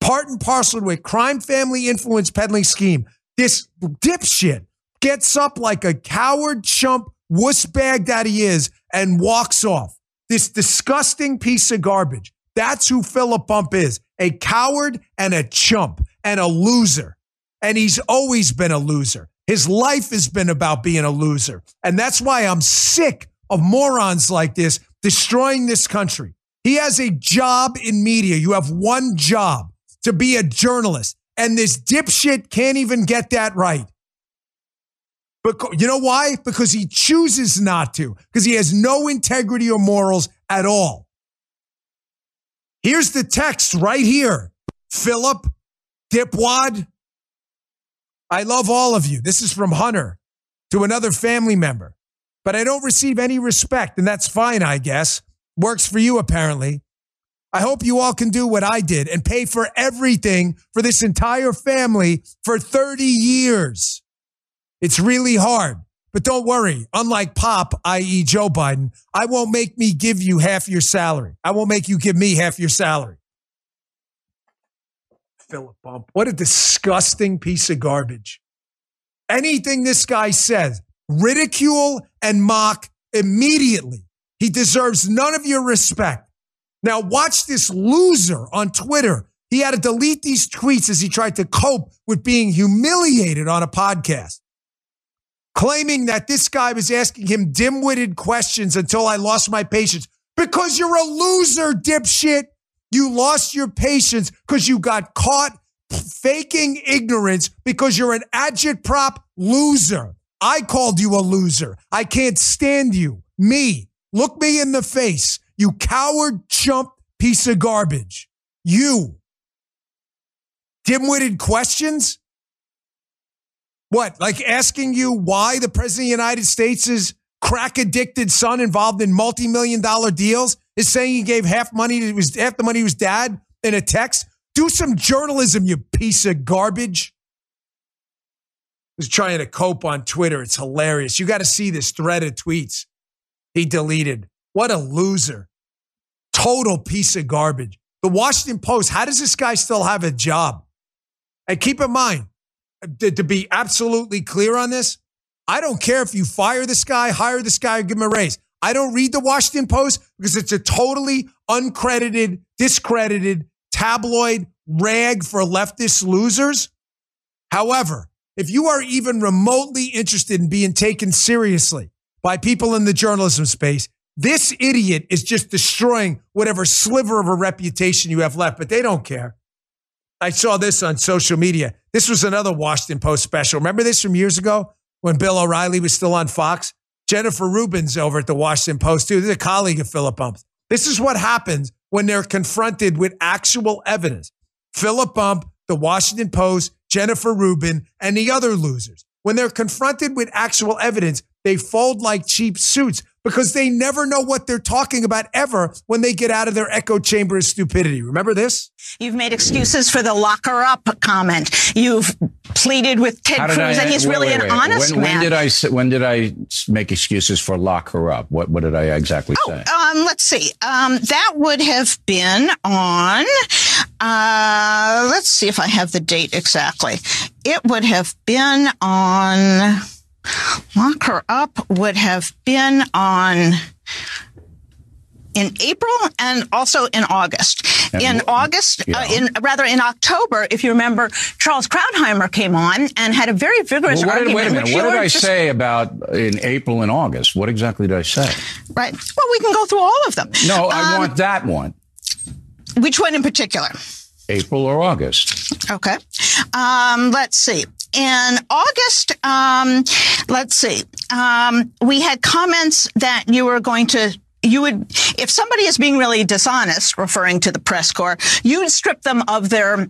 part and parcel to a crime family influence peddling scheme, this dipshit gets up like a coward chump wuss bag that he is and walks off. This disgusting piece of garbage. That's who Philip Bump is a coward and a chump and a loser. And he's always been a loser. His life has been about being a loser. And that's why I'm sick of morons like this destroying this country. He has a job in media. You have one job to be a journalist. And this dipshit can't even get that right. Because, you know why? Because he chooses not to, because he has no integrity or morals at all. Here's the text right here Philip, Dipwad. I love all of you. This is from Hunter to another family member, but I don't receive any respect, and that's fine, I guess. Works for you, apparently. I hope you all can do what I did and pay for everything for this entire family for 30 years. It's really hard. But don't worry, unlike Pop, i.e., Joe Biden, I won't make me give you half your salary. I won't make you give me half your salary. Philip Bump, what a disgusting piece of garbage. Anything this guy says, ridicule and mock immediately. He deserves none of your respect. Now, watch this loser on Twitter. He had to delete these tweets as he tried to cope with being humiliated on a podcast claiming that this guy was asking him dim witted questions until I lost my patience. Because you're a loser, dipshit. You lost your patience because you got caught faking ignorance because you're an agitprop loser. I called you a loser. I can't stand you. Me. Look me in the face. You coward chump piece of garbage. You. Dim witted questions? What, like asking you why the president of the United States' crack addicted son involved in multi million dollar deals is saying he gave half money to his half the money to his dad in a text? Do some journalism, you piece of garbage. Was trying to cope on Twitter. It's hilarious. You got to see this thread of tweets he deleted. What a loser. Total piece of garbage. The Washington Post, how does this guy still have a job? And keep in mind, to, to be absolutely clear on this, I don't care if you fire this guy, hire this guy, or give him a raise. I don't read the Washington Post because it's a totally uncredited, discredited tabloid rag for leftist losers. However, if you are even remotely interested in being taken seriously by people in the journalism space, this idiot is just destroying whatever sliver of a reputation you have left, but they don't care. I saw this on social media. This was another Washington Post special. Remember this from years ago when Bill O'Reilly was still on Fox? Jennifer Rubin's over at the Washington Post, too. This is a colleague of Philip Bump's. This is what happens when they're confronted with actual evidence. Philip Bump, the Washington Post, Jennifer Rubin, and the other losers. When they're confronted with actual evidence, they fold like cheap suits because they never know what they're talking about ever when they get out of their echo chamber of stupidity. Remember this? You've made excuses for the locker up comment. You've pleaded with Ted Cruz, I, and he's wait, really wait, an honest when, man. When did I s- when did I s- make excuses for lock her up? What what did I exactly say? Um, let's see. Um, that would have been on. Uh, let's see if I have the date exactly. It would have been on. Lock her up would have been on in April and also in August. And in August, uh, in rather in October, if you remember, Charles Krauthammer came on and had a very vigorous Well, what did, argument. wait a minute. What did I just- say about in April and August? What exactly did I say? Right. Well, we can go through all of them. No, I Um, want that one. Which one in particular? April or August? Okay. Um, let's see. In August, um, let's see. Um, we had comments that you were going to. You would, if somebody is being really dishonest, referring to the press corps, you would strip them of their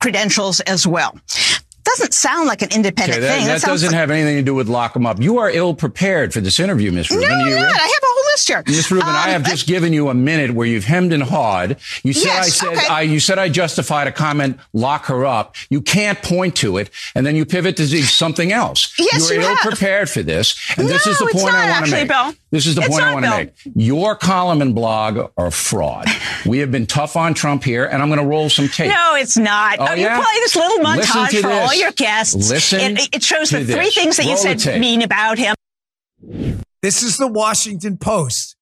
credentials as well. Doesn't sound like an independent Okay, that, thing. that sounds doesn't like- have anything to do with lock them up. You are ill prepared for this interview, Miss Rubin. No, I'm not. I have a whole list here. Miss Rubin, I Um, have just given you a minute where you've hemmed and hawed. You said I Yes, said okay. I, you said I justified a comment, lock her up. You can't point to it, and then you pivot to something else. Yes, You're you ill prepared for this, and this is the point not I want to make. Bill. This is the It's point I want to make. Your column and blog are fraud. we have been tough on Trump here, and I'm going to roll some tape. No, it's not. Oh, Oh, yeah? You play this little Listen montage to for all your guests. Listen It, it shows to the three things that you Roll the said mean about him. This is the Washington Post.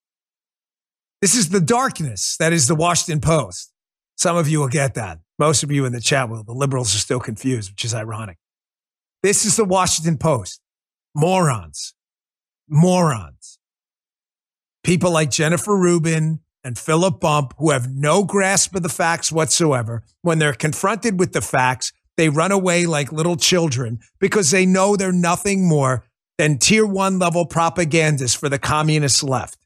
This is the darkness that is the Washington Post. Some of you will get that. Most of you in the chat will. The liberals are still confused, which is ironic. This is the Washington Post. Morons. Morons. People like Jennifer Rubin, and Philip Bump, who have no grasp of the facts whatsoever, when they're confronted with the facts, they run away like little children because they know they're nothing more than tier one level propagandists for the communist left.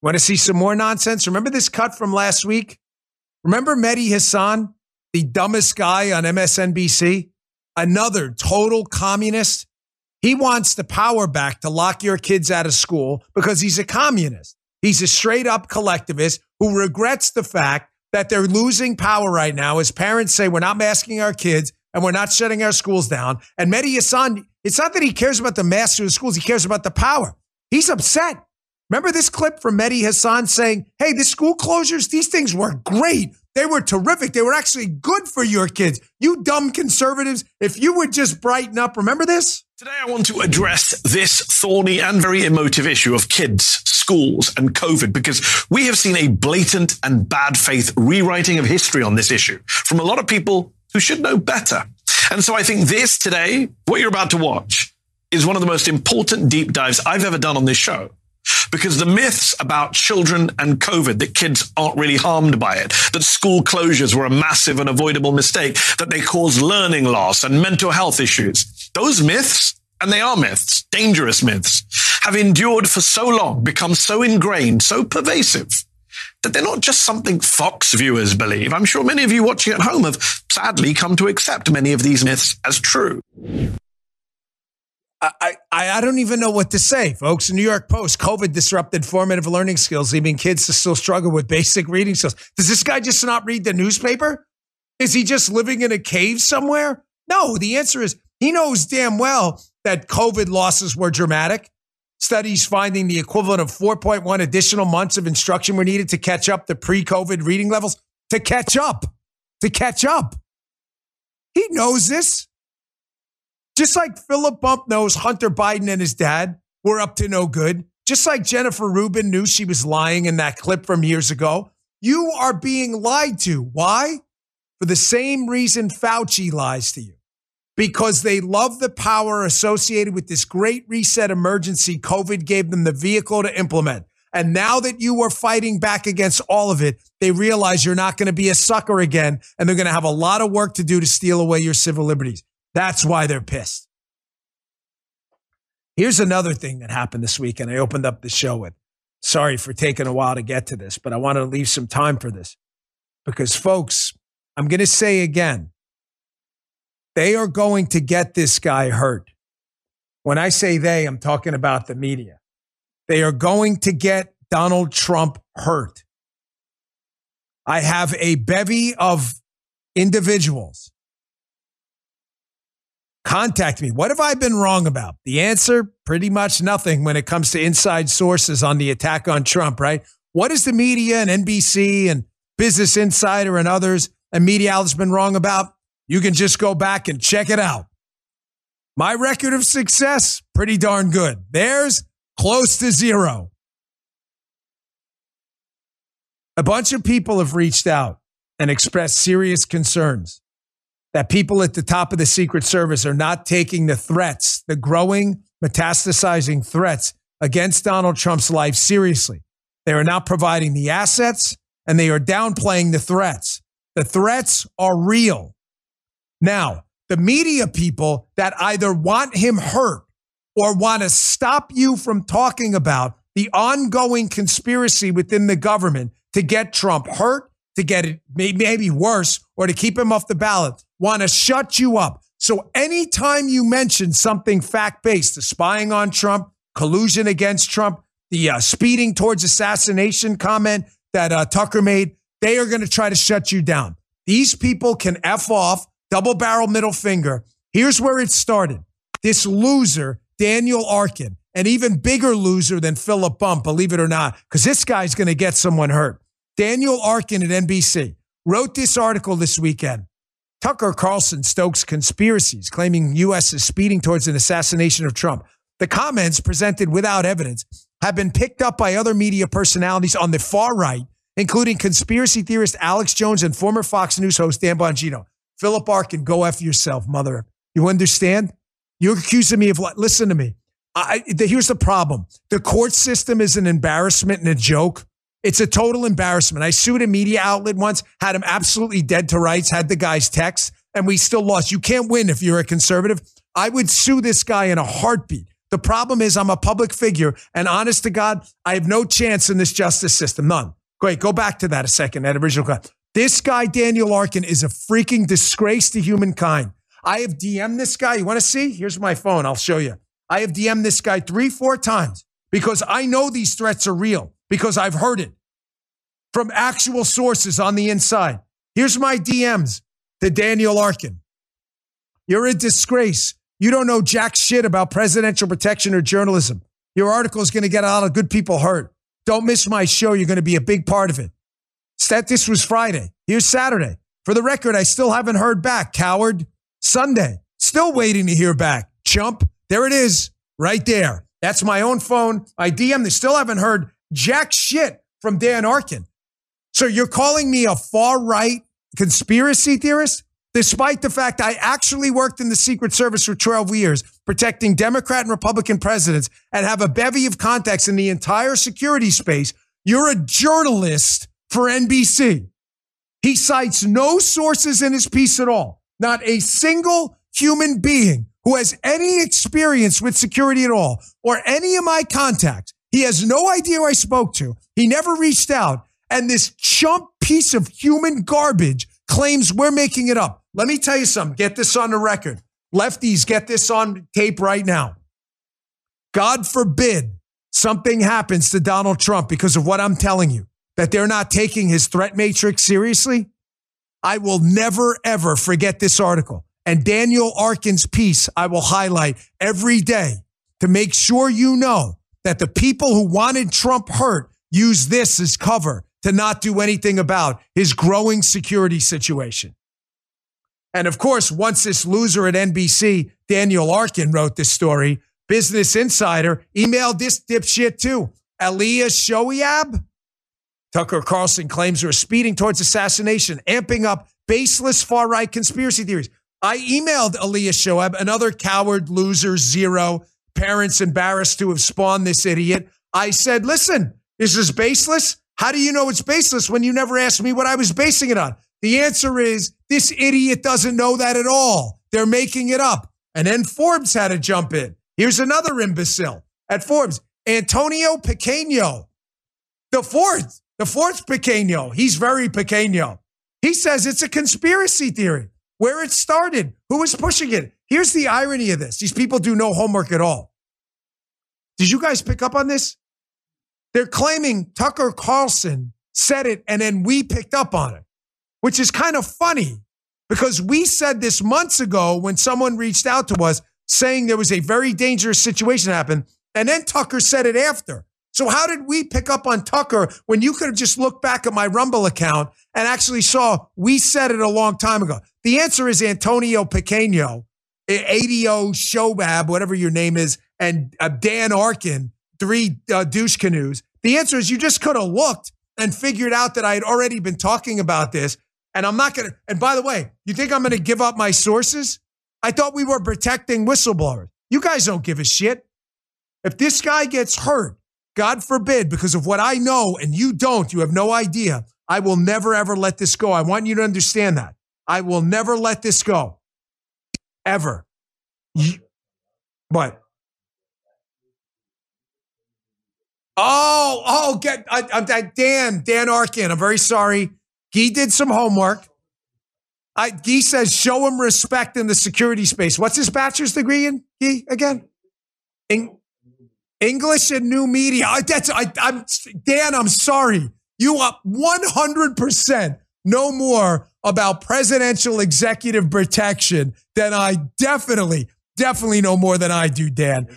Want to see some more nonsense? Remember this cut from last week? Remember Mehdi Hasan, the dumbest guy on MSNBC? Another total communist. He wants the power back to lock your kids out of school because he's a communist. He's a straight up collectivist who regrets the fact that they're losing power right now as parents say, we're not masking our kids and we're not shutting our schools down. And Mehdi Hasan, it's not that he cares about the master of the schools, he cares about the power. He's upset. Remember this clip from Mehdi Hasan saying, hey, the school closures, these things were great. They were terrific. They were actually good for your kids. You dumb conservatives, if you would just brighten up, remember this? Today, I want to address this thorny and very emotive issue of kids, schools, and COVID because we have seen a blatant and bad faith rewriting of history on this issue from a lot of people who should know better. And so I think this today, what you're about to watch, is one of the most important deep dives I've ever done on this show because the myths about children and COVID, that kids aren't really harmed by it, that school closures were a massive and avoidable mistake, that they cause learning loss and mental health issues, those myths, and they are myths, dangerous myths, have endured for so long, become so ingrained, so pervasive, that they're not just something Fox viewers believe. I'm sure many of you watching at home have sadly come to accept many of these myths as true. I, I, I don't even know what to say, folks. New York Post, COVID disrupted formative learning skills, leaving kids to still struggle with basic reading skills. Does this guy just not read the newspaper? Is he just living in a cave somewhere? No, the answer is he knows damn well that COVID losses were dramatic. Studies finding the equivalent of 4.1 additional months of instruction were needed to catch up to pre COVID reading levels. To catch up, to catch up. He knows this. Just like Philip Bump knows Hunter Biden and his dad were up to no good, just like Jennifer Rubin knew she was lying in that clip from years ago, you are being lied to. Why? For the same reason Fauci lies to you. Because they love the power associated with this great reset emergency COVID gave them the vehicle to implement. And now that you are fighting back against all of it, they realize you're not going to be a sucker again. And they're going to have a lot of work to do to steal away your civil liberties. That's why they're pissed. Here's another thing that happened this week, and I opened up the show with. Sorry for taking a while to get to this, but I wanted to leave some time for this. Because, folks, I'm going to say again, they are going to get this guy hurt. When I say they, I'm talking about the media. They are going to get Donald Trump hurt. I have a bevy of individuals Contact me. What have I been wrong about? The answer pretty much nothing when it comes to inside sources on the attack on Trump, right? What is the media and NBC and Business Insider and others and media outlets been wrong about? You can just go back and check it out. My record of success, pretty darn good. Theirs, close to zero. A bunch of people have reached out and expressed serious concerns that people at the top of the Secret Service are not taking the threats, the growing, metastasizing threats against Donald Trump's life seriously. They are not providing the assets and they are downplaying the threats. The threats are real. Now, the media people that either want him hurt or want to stop you from talking about the ongoing conspiracy within the government to get Trump hurt, to get it maybe worse, or to keep him off the ballot want to shut you up. So anytime you mention something fact based, the spying on Trump, collusion against Trump, the uh, speeding towards assassination comment that uh, Tucker made, they are going to try to shut you down. These people can F off, double barrel middle finger. Here's where it started. This loser, Daniel Arkin, an even bigger loser than Philip Bump, believe it or not, because this guy's going to get someone hurt. Daniel Arkin at NBC wrote this article this weekend Tucker Carlson stokes conspiracies, claiming U.S. is speeding towards an assassination of Trump. The comments presented without evidence have been picked up by other media personalities on the far right, including conspiracy theorist Alex Jones and former Fox News host Dan Bongino. Philip Arkin, go after yourself, mother. You understand? You're accusing me of what? Listen to me. I, the, here's the problem the court system is an embarrassment and a joke. It's a total embarrassment. I sued a media outlet once, had him absolutely dead to rights, had the guy's text, and we still lost. You can't win if you're a conservative. I would sue this guy in a heartbeat. The problem is I'm a public figure, and honest to God, I have no chance in this justice system. None. Great. Go back to that a second, that original question. This guy, Daniel Arkin, is a freaking disgrace to humankind. I have DM'd this guy. You want to see? Here's my phone. I'll show you. I have DM'd this guy three, four times because I know these threats are real because I've heard it from actual sources on the inside. Here's my DMs to Daniel Arkin. You're a disgrace. You don't know jack shit about presidential protection or journalism. Your article is going to get a lot of good people hurt. Don't miss my show. You're going to be a big part of it. Stat, this was Friday. Here's Saturday. For the record, I still haven't heard back. Coward. Sunday. Still waiting to hear back. Chump. There it is. Right there. That's my own phone. I DM. They still haven't heard jack shit from Dan Arkin. So you're calling me a far right conspiracy theorist? Despite the fact I actually worked in the Secret Service for 12 years, protecting Democrat and Republican presidents, and have a bevy of contacts in the entire security space, you're a journalist for NBC. He cites no sources in his piece at all, not a single human being who has any experience with security at all or any of my contacts. He has no idea who I spoke to. He never reached out. And this chump piece of human garbage claims we're making it up. Let me tell you something. Get this on the record. Lefties, get this on tape right now. God forbid something happens to Donald Trump because of what I'm telling you, that they're not taking his threat matrix seriously. I will never, ever forget this article. And Daniel Arkin's piece, I will highlight every day to make sure you know that the people who wanted Trump hurt use this as cover to not do anything about his growing security situation. And of course, once this loser at NBC, Daniel Arkin, wrote this story, Business Insider emailed this dipshit too. Alia Shoaib. Tucker Carlson claims we're speeding towards assassination, amping up baseless far right conspiracy theories. I emailed Alia Shoaib, another coward, loser, zero, parents embarrassed to have spawned this idiot. I said, listen, this is this baseless? How do you know it's baseless when you never asked me what I was basing it on? The answer is this idiot doesn't know that at all. They're making it up. And then Forbes had to jump in. Here's another imbecile at Forbes, Antonio Pequeño. The fourth, the fourth Pequeño. He's very Pequeño. He says it's a conspiracy theory. Where it started, who was pushing it. Here's the irony of this. These people do no homework at all. Did you guys pick up on this? They're claiming Tucker Carlson said it and then we picked up on it, which is kind of funny because we said this months ago when someone reached out to us saying there was a very dangerous situation happen. And then Tucker said it after. So how did we pick up on Tucker when you could have just looked back at my Rumble account and actually saw we said it a long time ago? The answer is Antonio Pequeño, ADO Shobab, whatever your name is, and uh, Dan Arkin three uh, douche canoes? The answer is you just could have looked and figured out that I had already been talking about this. And I'm not going to, and by the way, you think I'm going to give up my sources? I thought we were protecting whistleblowers. You guys don't give a shit. If this guy gets hurt, God forbid, because of what I know and you don't, you have no idea, I will never, ever let this go. I want you to understand that. I will never let this go. Ever. What? Oh, oh, get I, Dan, Dan Arkin. I'm very sorry. He did some homework. I, says show him respect in the security space. What's his bachelor's degree in? Gee again? In, English and new media. I, that's I, I'm Dan. I'm sorry. You are 100 percent no more about presidential executive protection than I definitely, definitely know more than I do, Dan.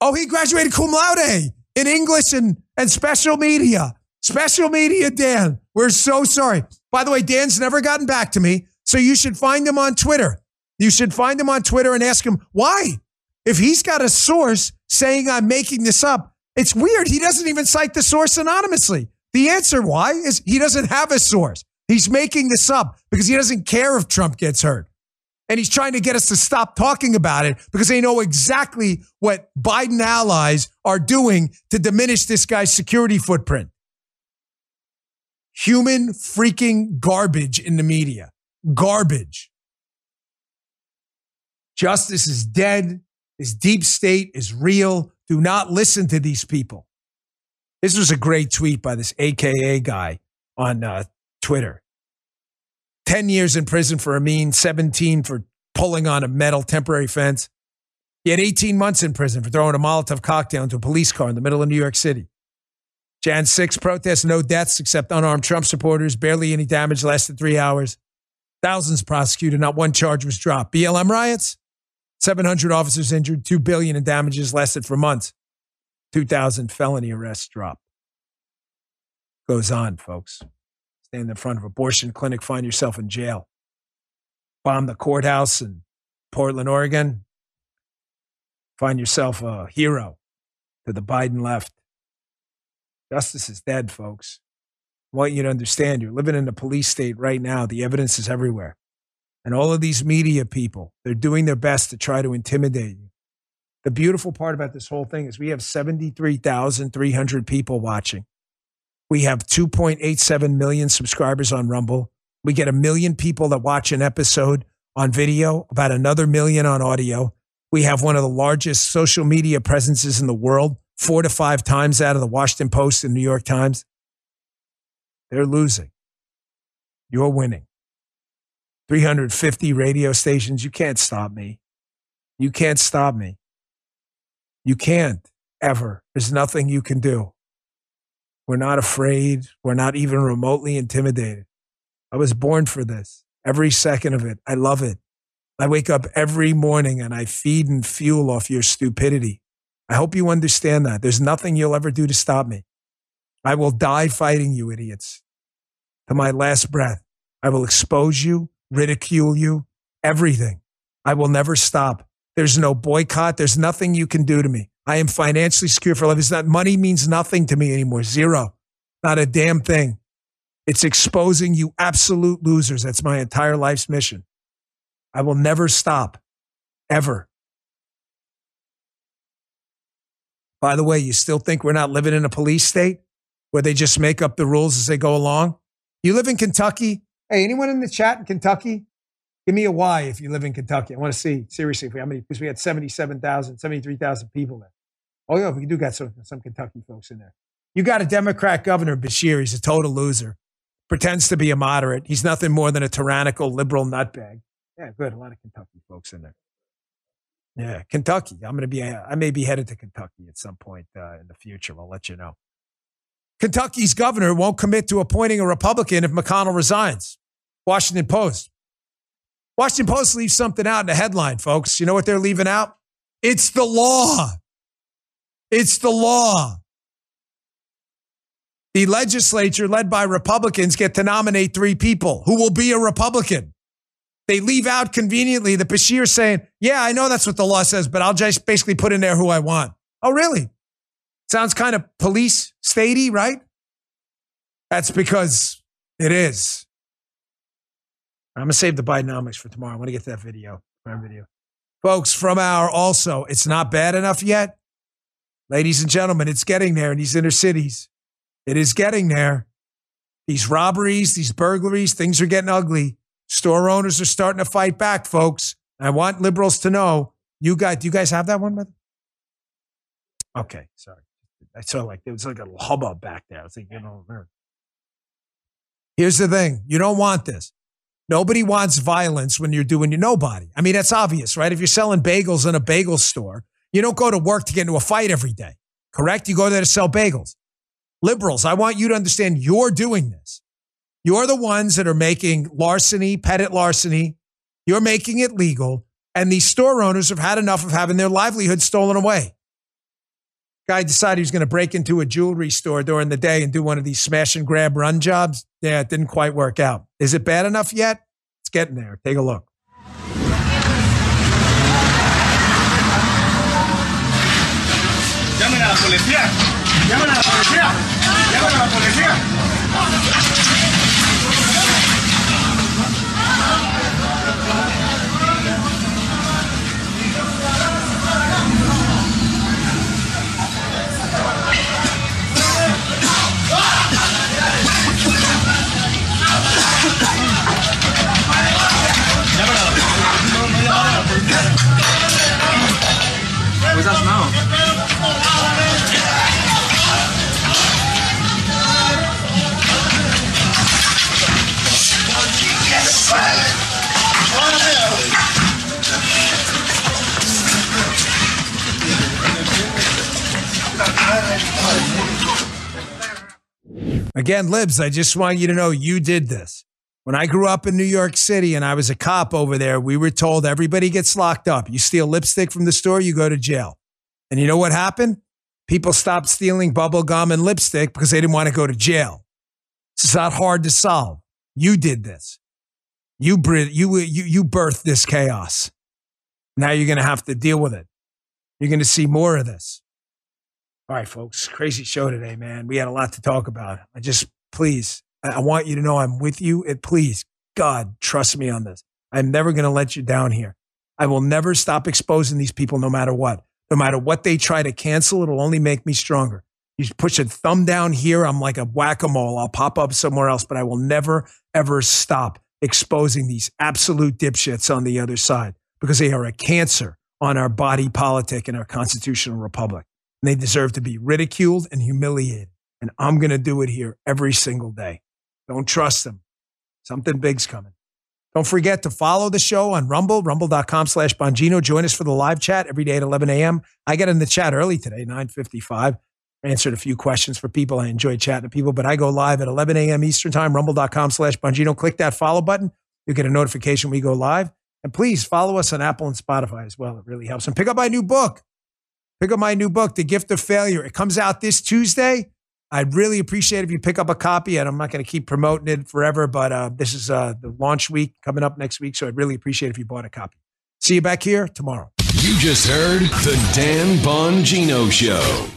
Oh, he graduated cum laude in English and, and special media. Special media, Dan. We're so sorry. By the way, Dan's never gotten back to me. So you should find him on Twitter. You should find him on Twitter and ask him why. If he's got a source saying I'm making this up, it's weird. He doesn't even cite the source anonymously. The answer why is he doesn't have a source. He's making this up because he doesn't care if Trump gets hurt. And he's trying to get us to stop talking about it because they know exactly what Biden allies are doing to diminish this guy's security footprint. Human freaking garbage in the media. Garbage. Justice is dead. This deep state is real. Do not listen to these people. This was a great tweet by this AKA guy on uh, Twitter. 10 years in prison for Amin, 17 for pulling on a metal temporary fence. He had 18 months in prison for throwing a Molotov cocktail into a police car in the middle of New York City. Jan 6 protests, no deaths except unarmed Trump supporters, barely any damage, lasted three hours. Thousands prosecuted, not one charge was dropped. BLM riots, 700 officers injured, 2 billion in damages, lasted for months. 2,000 felony arrests dropped. Goes on, folks. Stand in front of abortion clinic, find yourself in jail. Bomb the courthouse in Portland, Oregon. Find yourself a hero to the Biden left. Justice is dead, folks. I want you to understand you're living in a police state right now. The evidence is everywhere. And all of these media people, they're doing their best to try to intimidate you. The beautiful part about this whole thing is we have 73,300 people watching. We have 2.87 million subscribers on Rumble. We get a million people that watch an episode on video, about another million on audio. We have one of the largest social media presences in the world, four to five times out of the Washington Post and New York Times. They're losing. You're winning. 350 radio stations. You can't stop me. You can't stop me. You can't ever. There's nothing you can do. We're not afraid. We're not even remotely intimidated. I was born for this. Every second of it. I love it. I wake up every morning and I feed and fuel off your stupidity. I hope you understand that. There's nothing you'll ever do to stop me. I will die fighting you, idiots. To my last breath, I will expose you, ridicule you, everything. I will never stop. There's no boycott. There's nothing you can do to me. I am financially secure for life. It's not money means nothing to me anymore. Zero. Not a damn thing. It's exposing you absolute losers. That's my entire life's mission. I will never stop. Ever. By the way, you still think we're not living in a police state where they just make up the rules as they go along? You live in Kentucky? Hey, anyone in the chat in Kentucky? Give me a why if you live in Kentucky. I want to see seriously how many because we had 77,000, 73,000 people there. Oh yeah, we do got some some Kentucky folks in there. You got a Democrat governor, Beshear. He's a total loser. Pretends to be a moderate. He's nothing more than a tyrannical liberal nutbag. Yeah, good. A lot of Kentucky folks in there. Yeah, Kentucky. I'm going to be. I may be headed to Kentucky at some point uh, in the future. I'll let you know. Kentucky's governor won't commit to appointing a Republican if McConnell resigns. Washington Post. Washington Post leaves something out in the headline, folks. You know what they're leaving out? It's the law. It's the law. The legislature, led by Republicans, get to nominate three people who will be a Republican. They leave out conveniently the Beshear saying, Yeah, I know that's what the law says, but I'll just basically put in there who I want. Oh, really? Sounds kind of police statey, right? That's because it is. I'm gonna save the Bidenomics for tomorrow. I want to get to that video. Our video. Folks, from our also, it's not bad enough yet. Ladies and gentlemen, it's getting there in these inner cities. It is getting there. These robberies, these burglaries, things are getting ugly. Store owners are starting to fight back, folks. I want liberals to know you guys, do you guys have that one? With? Okay, sorry. I saw like there was like a hubbub back there. I was thinking, you know, here's the thing you don't want this. Nobody wants violence when you're doing your nobody. I mean, that's obvious, right? If you're selling bagels in a bagel store, you don't go to work to get into a fight every day, correct? You go there to sell bagels. Liberals, I want you to understand you're doing this. You're the ones that are making larceny, petty larceny. You're making it legal. And these store owners have had enough of having their livelihood stolen away. Guy decided he was going to break into a jewelry store during the day and do one of these smash and grab run jobs. Yeah, it didn't quite work out. Is it bad enough yet? It's getting there. Take a look. la policía! ¡Llaman a la policía! ¡Llaman a la policía! Pues that's now. Again, Libs, I just want you to know you did this. When I grew up in New York City and I was a cop over there, we were told everybody gets locked up. You steal lipstick from the store, you go to jail. And you know what happened? People stopped stealing bubble gum and lipstick because they didn't want to go to jail. It's not hard to solve. You did this. You you you you birthed this chaos. Now you're going to have to deal with it. You're going to see more of this. All right, folks. Crazy show today, man. We had a lot to talk about. I just please I want you to know I'm with you. And please, God, trust me on this. I'm never going to let you down here. I will never stop exposing these people no matter what. No matter what they try to cancel, it'll only make me stronger. You push a thumb down here, I'm like a whack a mole. I'll pop up somewhere else, but I will never, ever stop exposing these absolute dipshits on the other side because they are a cancer on our body politic and our constitutional republic. And they deserve to be ridiculed and humiliated. And I'm going to do it here every single day. Don't trust them. Something big's coming. Don't forget to follow the show on Rumble, rumble.com slash Bongino. Join us for the live chat every day at 11 a.m. I got in the chat early today, 9.55. Answered a few questions for people. I enjoy chatting to people, but I go live at 11 a.m. Eastern time, rumble.com slash Bongino. Click that follow button. You'll get a notification when we go live. And please follow us on Apple and Spotify as well. It really helps. And pick up my new book. Pick up my new book, The Gift of Failure. It comes out this Tuesday. I'd really appreciate if you pick up a copy, and I'm not going to keep promoting it forever, but uh, this is uh, the launch week coming up next week, so I'd really appreciate if you bought a copy. See you back here tomorrow. You just heard the Dan Bongino Show.